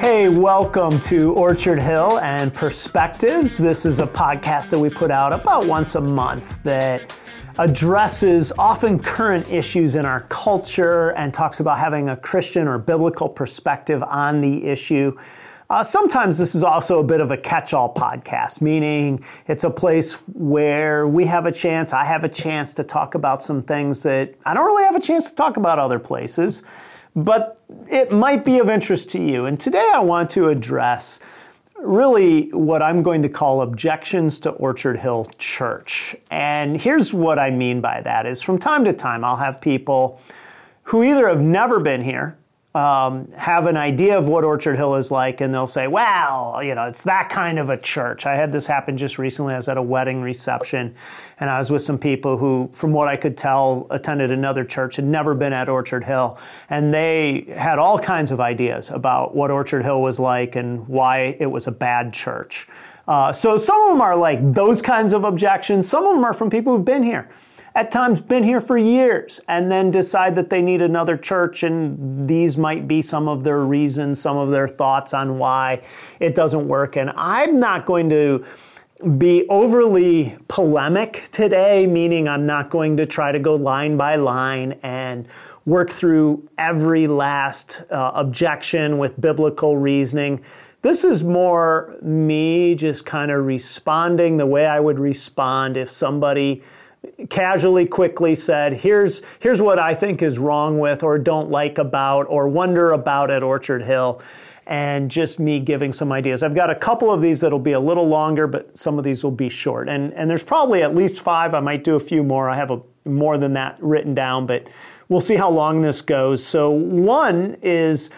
Hey, welcome to Orchard Hill and Perspectives. This is a podcast that we put out about once a month that addresses often current issues in our culture and talks about having a Christian or biblical perspective on the issue. Uh, sometimes this is also a bit of a catch all podcast, meaning it's a place where we have a chance, I have a chance to talk about some things that I don't really have a chance to talk about other places, but it might be of interest to you. And today I want to address really what I'm going to call objections to Orchard Hill Church. And here's what I mean by that is from time to time I'll have people who either have never been here um, have an idea of what Orchard Hill is like, and they'll say, well, you know, it's that kind of a church. I had this happen just recently. I was at a wedding reception, and I was with some people who, from what I could tell, attended another church, had never been at Orchard Hill, and they had all kinds of ideas about what Orchard Hill was like and why it was a bad church. Uh, so some of them are like those kinds of objections. Some of them are from people who've been here at times been here for years and then decide that they need another church and these might be some of their reasons some of their thoughts on why it doesn't work. And i'm not going to be overly polemic today meaning i'm not going to try to go line by line and work through every last uh, objection with biblical reasoning. This is more me just kind of responding the way I would respond if somebody casually, quickly said, here's, here's what I think is wrong with, or don't like about, or wonder about at Orchard Hill, and just me giving some ideas. I've got a couple of these that'll be a little longer, but some of these will be short. And, and there's probably at least five. I might do a few more. I have a, more than that written down, but we'll see how long this goes. So, one is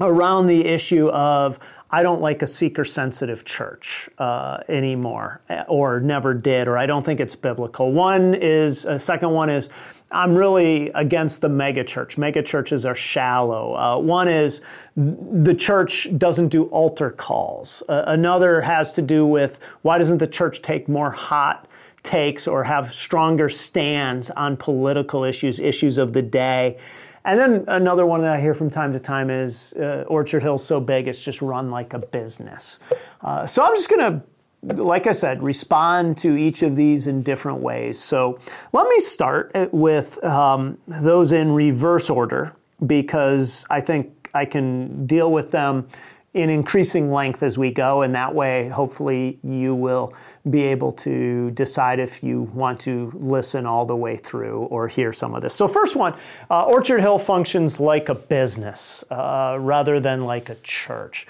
around the issue of I don't like a seeker sensitive church uh, anymore, or never did, or I don't think it's biblical. One is, a second one is, I'm really against the megachurch. Megachurches are shallow. Uh, one is the church doesn't do altar calls. Uh, another has to do with why doesn't the church take more hot takes or have stronger stands on political issues, issues of the day. And then another one that I hear from time to time is uh, Orchard Hill's so big it's just run like a business. Uh, so I'm just going to, like I said, respond to each of these in different ways. So let me start with um, those in reverse order because I think I can deal with them in increasing length as we go, and that way, hopefully, you will be able to decide if you want to listen all the way through or hear some of this. So, first one uh, Orchard Hill functions like a business uh, rather than like a church.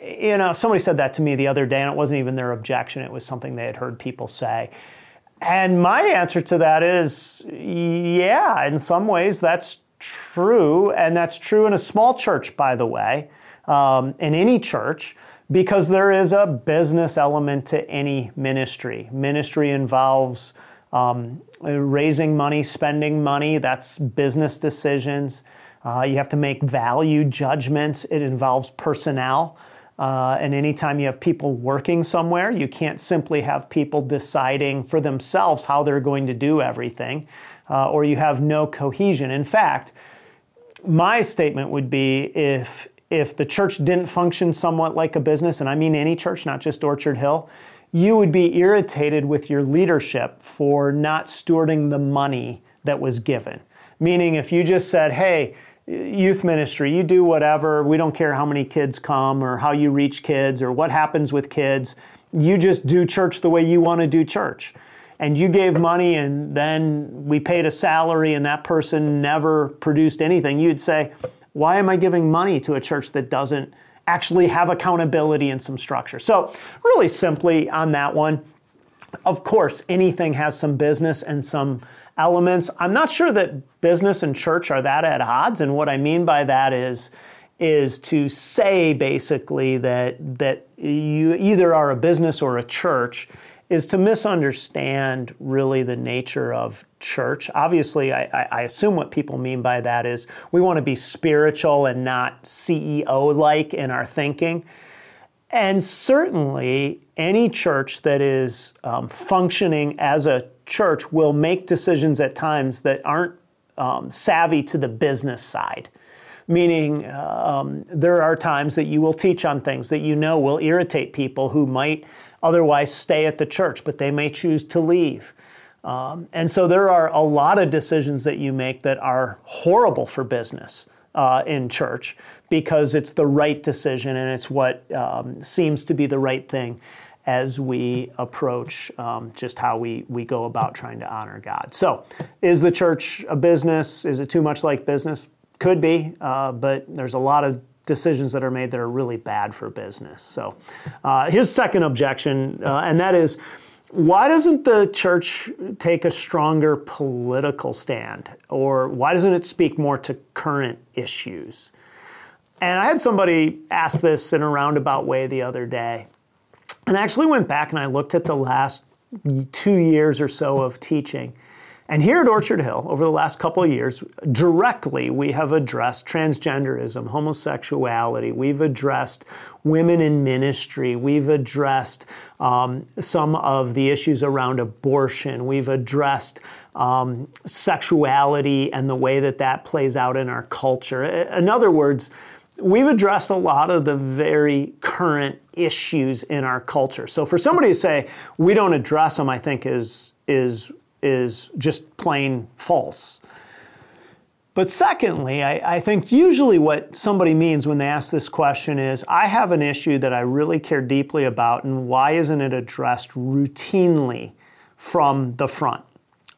You know, somebody said that to me the other day, and it wasn't even their objection, it was something they had heard people say. And my answer to that is yeah, in some ways, that's true, and that's true in a small church, by the way um, in any church because there is a business element to any ministry. Ministry involves um, raising money, spending money, that's business decisions. Uh, you have to make value judgments, it involves personnel. Uh, and anytime you have people working somewhere, you can't simply have people deciding for themselves how they're going to do everything, uh, or you have no cohesion. In fact, my statement would be if if the church didn't function somewhat like a business, and I mean any church, not just Orchard Hill, you would be irritated with your leadership for not stewarding the money that was given. Meaning, if you just said, hey, youth ministry, you do whatever, we don't care how many kids come or how you reach kids or what happens with kids, you just do church the way you want to do church. And you gave money and then we paid a salary and that person never produced anything, you'd say, why am I giving money to a church that doesn't actually have accountability and some structure? So, really simply on that one, of course, anything has some business and some elements. I'm not sure that business and church are that at odds. And what I mean by that is, is to say basically that that you either are a business or a church is to misunderstand really the nature of church. Obviously, I, I, assume what people mean by that is we want to be spiritual and not CEO like in our thinking. And certainly, any church that is um, functioning as a church will make decisions at times that aren't um, savvy to the business side. meaning um, there are times that you will teach on things that you know will irritate people who might otherwise stay at the church, but they may choose to leave. Um, and so there are a lot of decisions that you make that are horrible for business uh, in church because it's the right decision and it's what um, seems to be the right thing as we approach um, just how we, we go about trying to honor God. So, is the church a business? Is it too much like business? Could be, uh, but there's a lot of decisions that are made that are really bad for business. So, uh, here's second objection, uh, and that is why doesn't the church take a stronger political stand? Or why doesn't it speak more to current issues? And I had somebody ask this in a roundabout way the other day. And I actually went back and I looked at the last two years or so of teaching. And here at Orchard Hill, over the last couple of years, directly we have addressed transgenderism, homosexuality. We've addressed women in ministry. We've addressed um, some of the issues around abortion. We've addressed um, sexuality and the way that that plays out in our culture. In other words, we've addressed a lot of the very current issues in our culture. So for somebody to say we don't address them, I think is is is just plain false. But secondly, I, I, think usually what somebody means when they ask this question is I have an issue that I really care deeply about, and why isn't it addressed routinely from the front?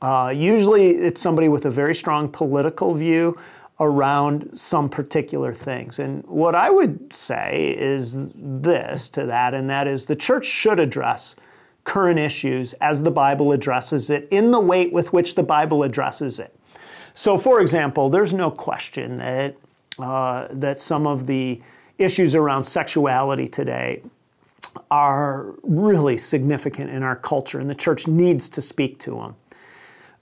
Uh, usually it's somebody with a very strong political view around some particular things. And what I would say is this to that, and that is the church should address current issues as the Bible addresses it in the weight with which the Bible addresses it. So, for example, there's no question that, uh, that some of the issues around sexuality today are really significant in our culture, and the church needs to speak to them.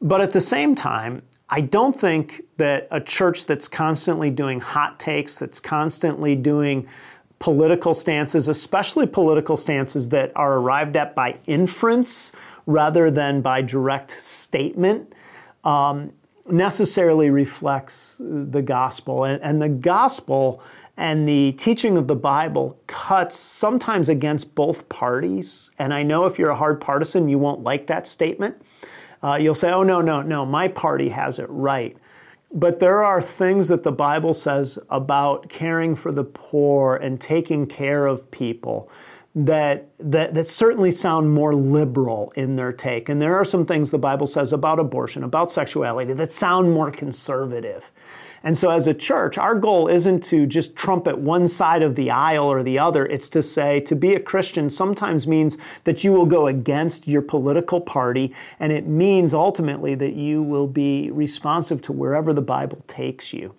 But at the same time, I don't think that a church that's constantly doing hot takes, that's constantly doing political stances, especially political stances that are arrived at by inference rather than by direct statement, um, necessarily reflects the gospel. And, and the gospel and the teaching of the Bible cuts sometimes against both parties. And I know if you're a hard partisan, you won't like that statement. Uh, you'll say, oh, no, no, no, my party has it right. But there are things that the Bible says about caring for the poor and taking care of people that, that, that certainly sound more liberal in their take. And there are some things the Bible says about abortion, about sexuality, that sound more conservative. And so, as a church, our goal isn't to just trumpet one side of the aisle or the other. It's to say to be a Christian sometimes means that you will go against your political party, and it means ultimately that you will be responsive to wherever the Bible takes you.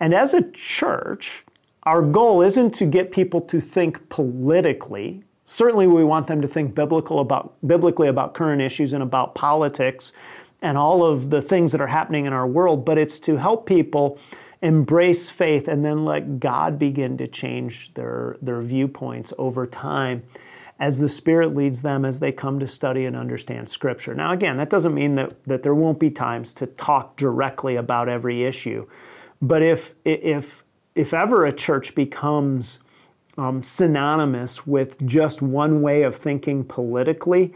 And as a church, our goal isn't to get people to think politically. Certainly, we want them to think biblical about, biblically about current issues and about politics and all of the things that are happening in our world, but it's to help people embrace faith and then let God begin to change their, their viewpoints over time as the Spirit leads them as they come to study and understand Scripture. Now, again, that doesn't mean that, that there won't be times to talk directly about every issue, but if, if, if ever a church becomes um, synonymous with just one way of thinking politically,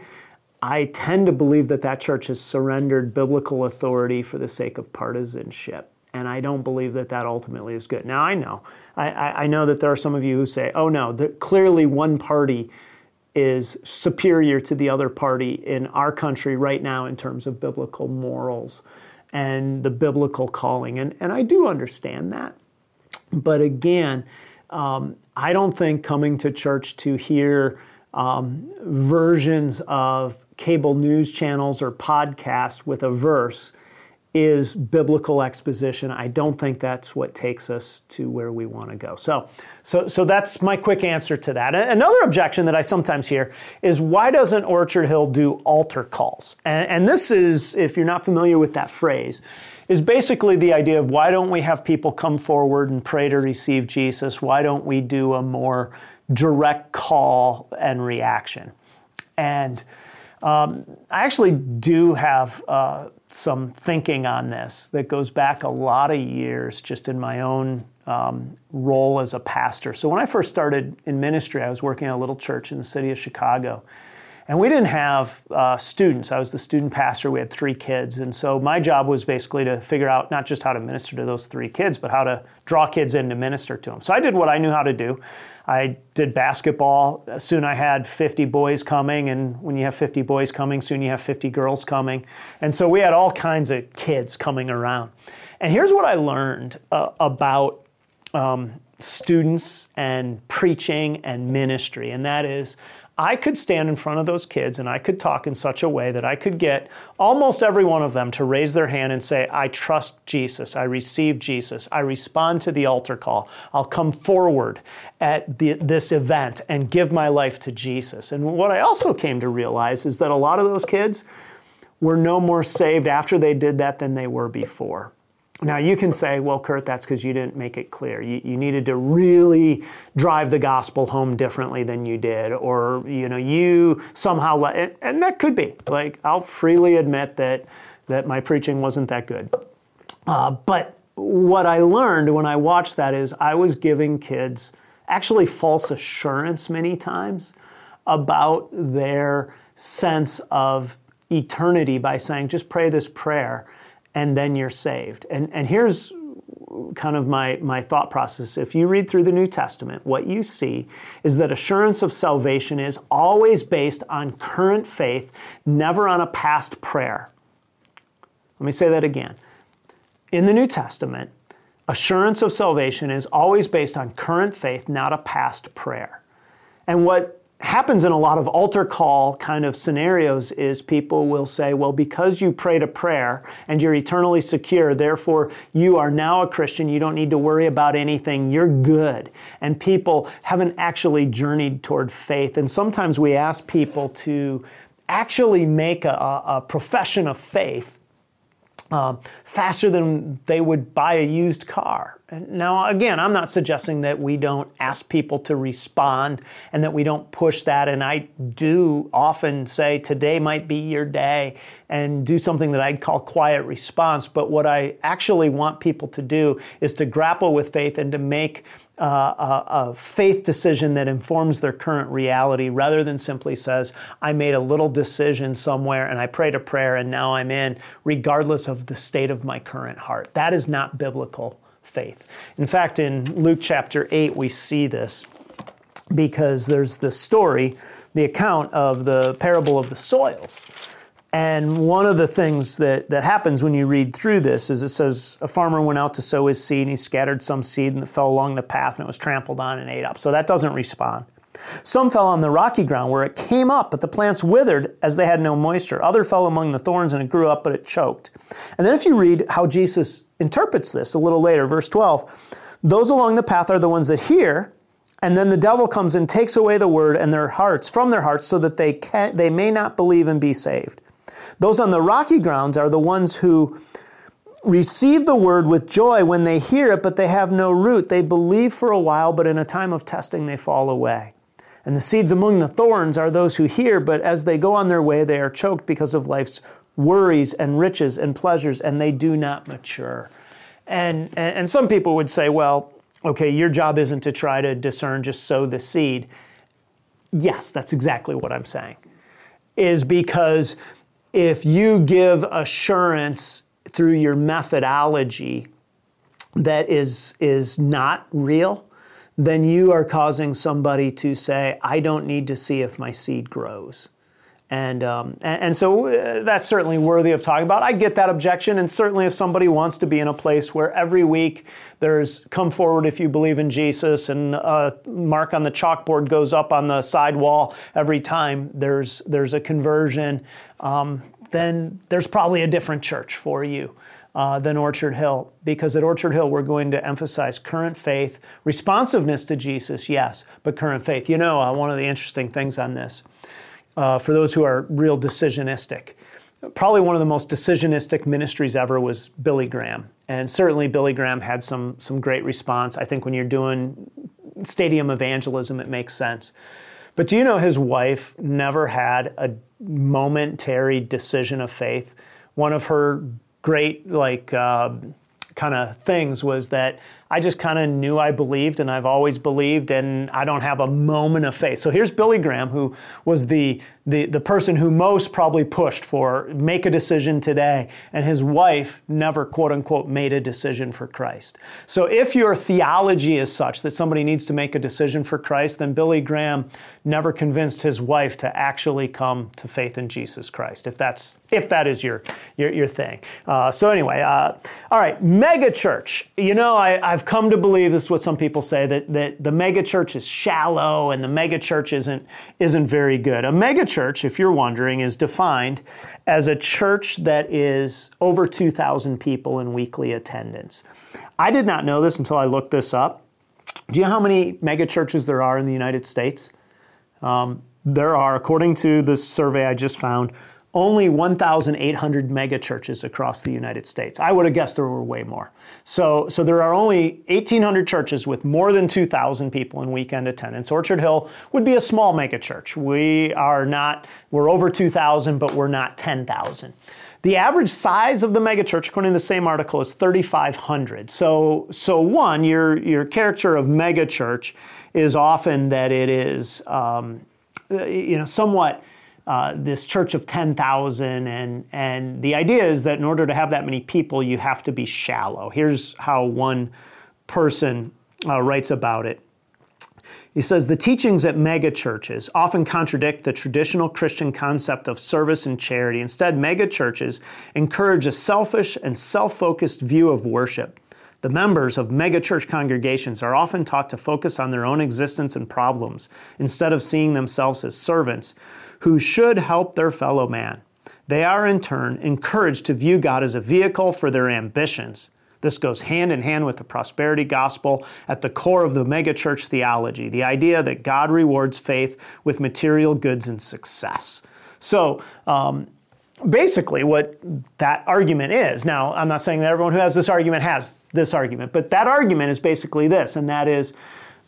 I tend to believe that that church has surrendered biblical authority for the sake of partisanship. And I don't believe that that ultimately is good. Now, I know. I, I know that there are some of you who say, oh no, clearly one party is superior to the other party in our country right now in terms of biblical morals and the biblical calling. And, and I do understand that. But again, um, I don't think coming to church to hear um, versions of cable news channels or podcasts with a verse is biblical exposition. I don't think that's what takes us to where we want to go. So, so, so that's my quick answer to that. Another objection that I sometimes hear is why doesn't Orchard Hill do altar calls? And, and this is, if you're not familiar with that phrase, is basically the idea of why don't we have people come forward and pray to receive Jesus? Why don't we do a more direct call and reaction. And um, I actually do have uh, some thinking on this that goes back a lot of years just in my own um, role as a pastor. So when I first started in ministry, I was working at a little church in the city of Chicago. And we didn't have uh, students. I was the student pastor. We had three kids. And so my job was basically to figure out not just how to minister to those three kids, but how to draw kids in to minister to them. So I did what I knew how to do. I did basketball. Soon I had 50 boys coming. And when you have 50 boys coming, soon you have 50 girls coming. And so we had all kinds of kids coming around. And here's what I learned uh, about um, students and preaching and ministry, and that is I could stand in front of those kids and I could talk in such a way that I could get almost every one of them to raise their hand and say, I trust Jesus. I receive Jesus. I respond to the altar call. I'll come forward at the, this event and give my life to Jesus. And what I also came to realize is that a lot of those kids were no more saved after they did that than they were before. Now, you can say, well, Kurt, that's because you didn't make it clear. You, you, needed to really drive the gospel home differently than you did, or, you know, you somehow let it, and that could be. Like, I'll freely admit that, that my preaching wasn't that good. Uh, but what I learned when I watched that is I was giving kids actually false assurance many times about their sense of eternity by saying, just pray this prayer and then you're saved. And, and here's kind of my, my thought process. If you read through the New Testament, what you see is that assurance of salvation is always based on current faith, never on a past prayer. Let me say that again. In the New Testament, assurance of salvation is always based on current faith, not a past prayer. And what happens in a lot of altar call kind of scenarios is people will say, well, because you prayed a prayer and you're eternally secure, therefore you are now a Christian, you don't need to worry about anything, you're good. And people haven't actually journeyed toward faith. And sometimes we ask people to actually make a, a profession of faith um, faster than they would buy a used car. Now, again, I'm not suggesting that we don't ask people to respond and that we don't push that. And I do often say today might be your day and do something that I'd call quiet response. But what I actually want people to do is to grapple with faith and to make uh, a, a, faith decision that informs their current reality rather than simply says, I made a little decision somewhere and I prayed a prayer and now I'm in, regardless of the state of my current heart. That is not biblical faith. In fact, in Luke chapter 8, we see this because there's the story, the account of the parable of the soils. And one of the things that, that happens when you read through this is it says a farmer went out to sow his seed and he scattered some seed and it fell along the path and it was trampled on and ate up. So that doesn't respond. Some fell on the rocky ground where it came up, but the plants withered as they had no moisture. Other fell among the thorns and it grew up, but it choked. And then if you read how Jesus interprets this a little later, verse 12, those along the path are the ones that hear, and then the devil comes and takes away the word and their hearts from their hearts so that they can they may not believe and be saved. Those on the rocky grounds are the ones who receive the word with joy when they hear it, but they have no root. They believe for a while, but in a time of testing, they fall away. And the seeds among the thorns are those who hear, but as they go on their way, they are choked because of life's worries and riches and pleasures, and they do not mature. And, and some people would say, well, okay, your job isn't to try to discern, just sow the seed. Yes, that's exactly what I'm saying. Is because if you give assurance through your methodology that is, is not real, then you are causing somebody to say, I don't need to see if my seed grows. And, um, and, and, so uh, that's certainly worthy of talking about. I get that objection, and certainly if somebody wants to be in a place where every week there's come forward if you believe in Jesus, and a mark on the chalkboard goes up on the side wall every time there's there's a conversion, um, then there's probably a different church for you. Uh, than Orchard Hill, because at Orchard Hill we're going to emphasize current faith, responsiveness to Jesus, yes, but current faith. You know, uh, one of the interesting things on this uh, for those who are real decisionistic. Probably one of the most decisionistic ministries ever was Billy Graham. And certainly Billy Graham had some, some great response. I think when you're doing stadium evangelism, it makes sense. But do you know his wife never had a momentary decision of faith one of her great like uh, kind of things was that I just kind of knew I believed and I've always believed and I don't have a moment of faith. So here's Billy Graham, who was the, the, the person who most probably pushed for make a decision today. And his wife never, quote unquote, made a decision for Christ. So if your theology is such that somebody needs to make a decision for Christ, then Billy Graham never convinced his wife to actually come to faith in Jesus Christ, if that's if that is your your, your thing. Uh, so anyway, uh, all right, mega church. You know, I, I've come to believe this is what some people say that that the mega church is shallow and the mega church isn't isn't very good. A mega church, if you're wondering, is defined as a church that is over 2,000 people in weekly attendance. I did not know this until I looked this up. Do you know how many mega churches there are in the United States? Um, there are, according to this survey I just found, only 1,800 megachurches across the United States. I would have guessed there were way more. So, so there are only 1,800 churches with more than 2,000 people in weekend attendance. Orchard Hill would be a small megachurch. We are not, we're over 2,000, but we're not 10,000. The average size of the megachurch, according to the same article, is 3,500. So, so one, your, your character of megachurch is often that it is, um, you know, somewhat uh, this church of 10,000. And, and the idea is that in order to have that many people, you have to be shallow. Here's how one person uh, writes about it. He says the teachings at megachurches often contradict the traditional Christian concept of service and charity. Instead, megachurches encourage a selfish and self focused view of worship. The members of megachurch congregations are often taught to focus on their own existence and problems instead of seeing themselves as servants who should help their fellow man. They are in turn encouraged to view God as a vehicle for their ambitions. This goes hand in hand with the prosperity gospel at the core of the megachurch theology, the idea that God rewards faith with material goods and success. So, um, basically, what that argument is now, I'm not saying that everyone who has this argument has this argument, but that argument is basically this, and that is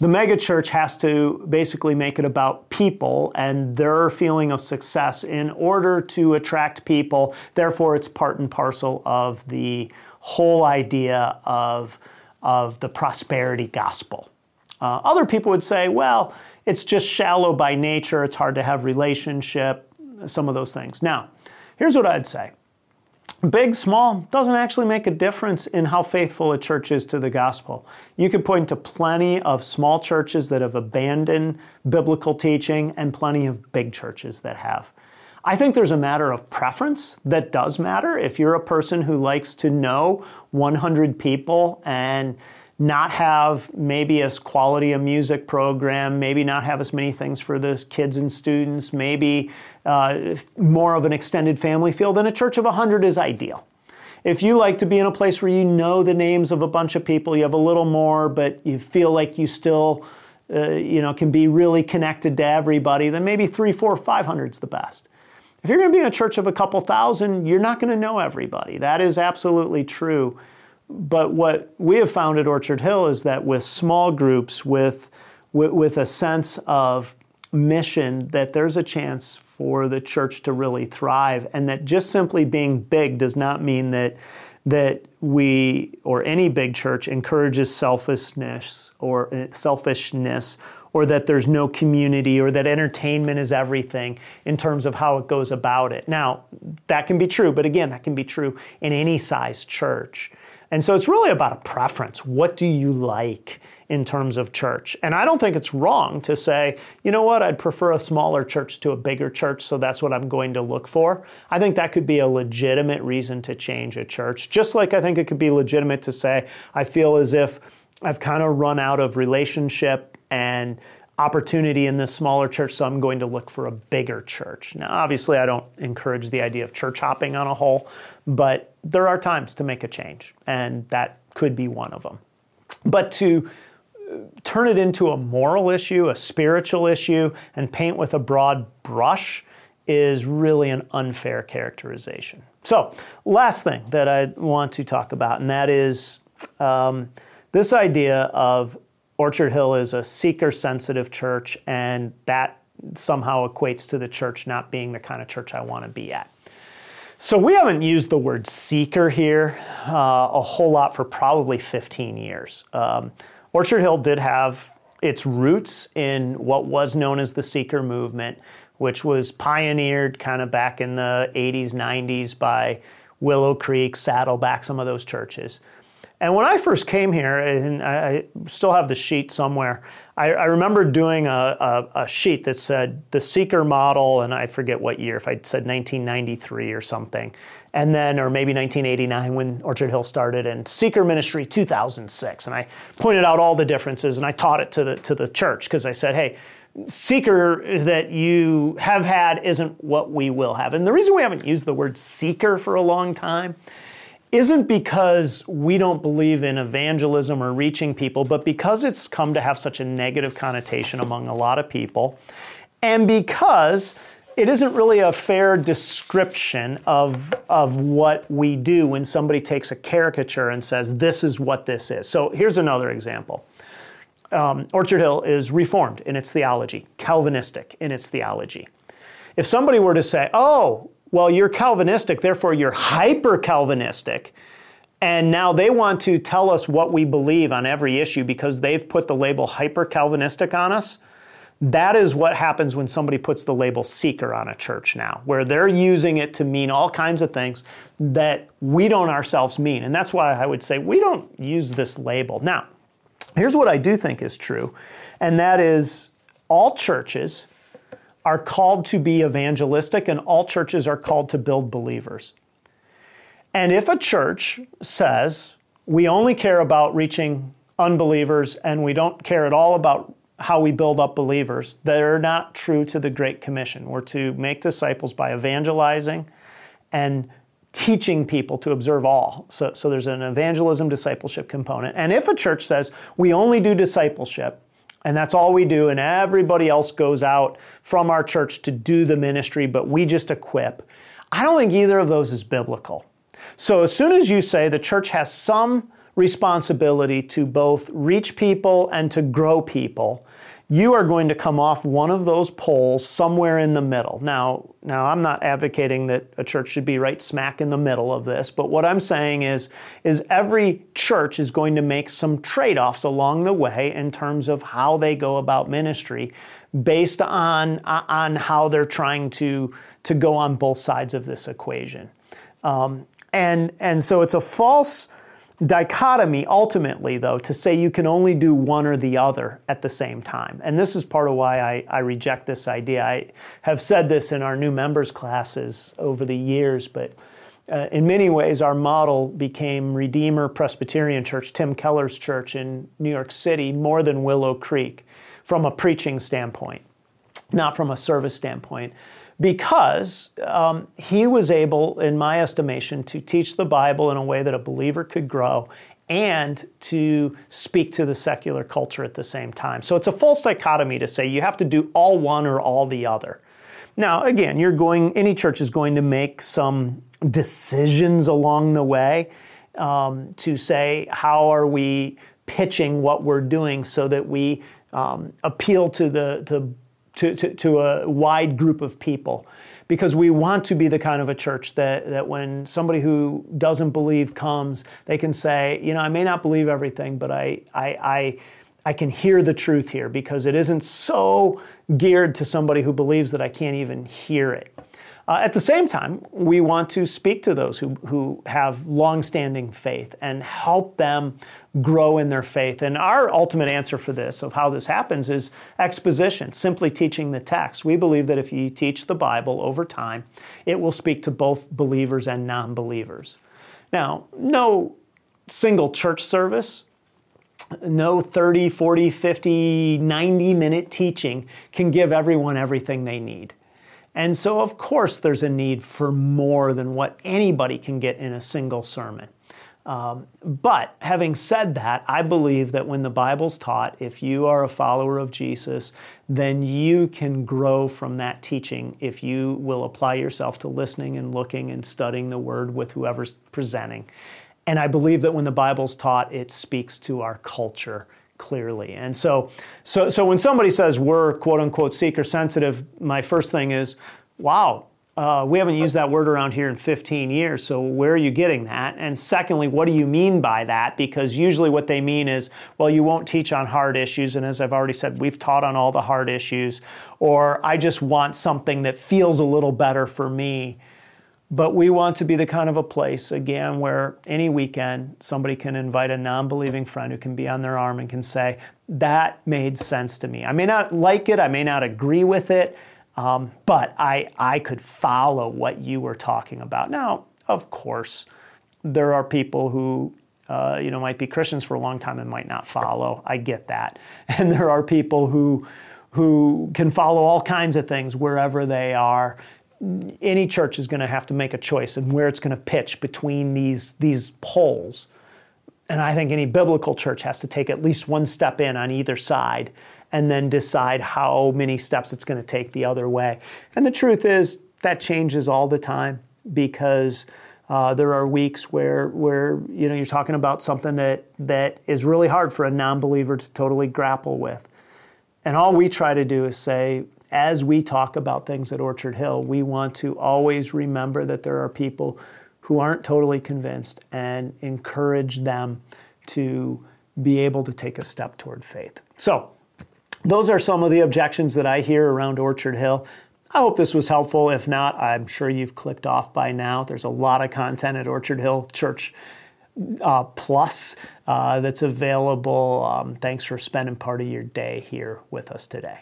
the megachurch has to basically make it about people and their feeling of success in order to attract people. Therefore, it's part and parcel of the whole idea of, of the prosperity gospel. Uh, other people would say, well, it's just shallow by nature, it's hard to have relationship, some of those things. Now, here's what I'd say big, small, doesn't actually make a difference in how faithful a church is to the gospel. You could point to plenty of small churches that have abandoned biblical teaching and plenty of big churches that have. I think there's a matter of preference that does matter. If you're a person who likes to know 100 people and not have maybe as quality a music program, maybe not have as many things for the kids and students, maybe uh, more of an extended family feel, then a church of 100 is ideal. If you like to be in a place where you know the names of a bunch of people, you have a little more, but you feel like you still, uh, you know, can be really connected to everybody, then maybe three, four, five hundred is the best. If you're going to be in a church of a couple thousand, you're not going to know everybody. That is absolutely true but what we have found at Orchard Hill is that with small groups, with, with, with a sense of mission, that there's a chance for the church to really thrive, and that just simply being big does not mean that that we or any big church encourages selfishness or uh, selfishness or that there's no community or that entertainment is everything in terms of how it goes about it. Now, that can be true, but again, that can be true in any size church. And so it's really about a preference. What do you like in terms of church? And I don't think it's wrong to say, you know what, I'd prefer a smaller church to a bigger church, so that's what I'm going to look for. I think that could be a legitimate reason to change a church. Just like I think it could be legitimate to say, I feel as if I've kind of run out of relationship and opportunity in this smaller church, so I'm going to look for a bigger church. Now, obviously, I don't encourage the idea of church hopping on a whole, but there are times to make a change, and that could be one of them. But to turn it into a moral issue, a spiritual issue, and paint with a broad brush is really an unfair characterization. So, last thing that I want to talk about, and that is um, this idea of Orchard Hill is a seeker sensitive church, and that somehow equates to the church not being the kind of church I want to be at. So we haven't used the word seeker here uh, a whole lot for probably 15 years. Um, Orchard Hill did have its roots in what was known as the seeker movement, which was pioneered kind of back in the 80s, 90s by Willow Creek, Saddleback, some of those churches. And when I first came here, and I still have the sheet somewhere, I, I remember doing a, a, a, sheet that said the Seeker model, and I forget what year, if I said 1993 or something, and then, or maybe 1989 when Orchard Hill started, and Seeker Ministry 2006. And I pointed out all the differences, and I taught it to the, to the church because I said, hey, seeker that you have had isn't what we will have. And the reason we haven't used the word seeker for a long time isn't because we don't believe in evangelism or reaching people, but because it's come to have such a negative connotation among a lot of people, and because it isn't really a fair description of, of what we do when somebody takes a caricature and says, this is what this is. So here's another example. Um, Orchard Hill is reformed in its theology, Calvinistic in its theology. If somebody were to say, oh, well, you're Calvinistic, therefore you're hyper Calvinistic. And now they want to tell us what we believe on every issue because they've put the label hyper Calvinistic on us. That is what happens when somebody puts the label seeker on a church now, where they're using it to mean all kinds of things that we don't ourselves mean. And that's why I would say we don't use this label. Now, here's what I do think is true, and that is all churches are called to be evangelistic, and all churches are called to build believers. And if a church says, we only care about reaching unbelievers and we don't care at all about how we build up believers, they're not true to the Great Commission. We're to make disciples by evangelizing and teaching people to observe all. So, so there's an evangelism discipleship component. And if a church says we only do discipleship, and that's all we do, and everybody else goes out from our church to do the ministry, but we just equip. I don't think either of those is biblical. So as soon as you say the church has some responsibility to both reach people and to grow people, you are going to come off one of those poles somewhere in the middle. Now, now I'm not advocating that a church should be right smack in the middle of this, but what I'm saying is is every church is going to make some trade-offs along the way in terms of how they go about ministry based on on how they're trying to to go on both sides of this equation. Um, and and so it's a false dichotomy ultimately, though, to say you can only do one or the other at the same time. And this is part of why I, I, reject this idea. I have said this in our new members classes over the years, but uh, in many ways, our model became Redeemer Presbyterian Church, Tim Keller's church in New York City, more than Willow Creek from a preaching standpoint, not from a service standpoint because um, he was able, in my estimation, to teach the Bible in a way that a believer could grow and to speak to the secular culture at the same time. So it's a false dichotomy to say you have to do all one or all the other. Now, again, you're going, any church is going to make some decisions along the way um, to say, how are we pitching what we're doing so that we um, appeal to the, to to, to, to a wide group of people because we want to be the kind of a church that, that when somebody who doesn't believe comes, they can say, you know, I may not believe everything, but I, I, I, I can hear the truth here because it isn't so geared to somebody who believes that I can't even hear it. Uh, at the same time, we want to speak to those who, who have longstanding faith and help them grow in their faith. And our ultimate answer for this, of how this happens, is exposition, simply teaching the text. We believe that if you teach the Bible over time, it will speak to both believers and non believers. Now, no single church service no 30, 40, 50, 90 minute teaching can give everyone everything they need. And so, of course, there's a need for more than what anybody can get in a single sermon. Um, but having said that, I believe that when the Bible's taught, if you are a follower of Jesus, then you can grow from that teaching if you will apply yourself to listening and looking and studying the Word with whoever's presenting. And I believe that when the Bible's taught, it speaks to our culture clearly. And so, so, so when somebody says we're quote unquote seeker sensitive, my first thing is, wow, uh, we haven't used that word around here in 15 years, so where are you getting that? And secondly, what do you mean by that? Because usually what they mean is, well, you won't teach on hard issues, and as I've already said, we've taught on all the hard issues, or I just want something that feels a little better for me. But we want to be the kind of a place, again, where any weekend somebody can invite a non believing friend who can be on their arm and can say, That made sense to me. I may not like it, I may not agree with it, um, but I, I could follow what you were talking about. Now, of course, there are people who uh, you know might be Christians for a long time and might not follow. I get that, and there are people who who can follow all kinds of things wherever they are any church is going to have to make a choice and where it's going to pitch between these these poles. And I think any biblical church has to take at least one step in on either side and then decide how many steps it's going to take the other way. And the truth is that changes all the time because uh, there are weeks where where you know you're talking about something that that is really hard for a non-believer to totally grapple with. And all we try to do is say, as we talk about things at Orchard Hill, we want to always remember that there are people who aren't totally convinced and encourage them to be able to take a step toward faith. So, those are some of the objections that I hear around Orchard Hill. I hope this was helpful. If not, I'm sure you've clicked off by now. There's a lot of content at Orchard Hill Church uh, Plus uh, that's available. Um, thanks for spending part of your day here with us today.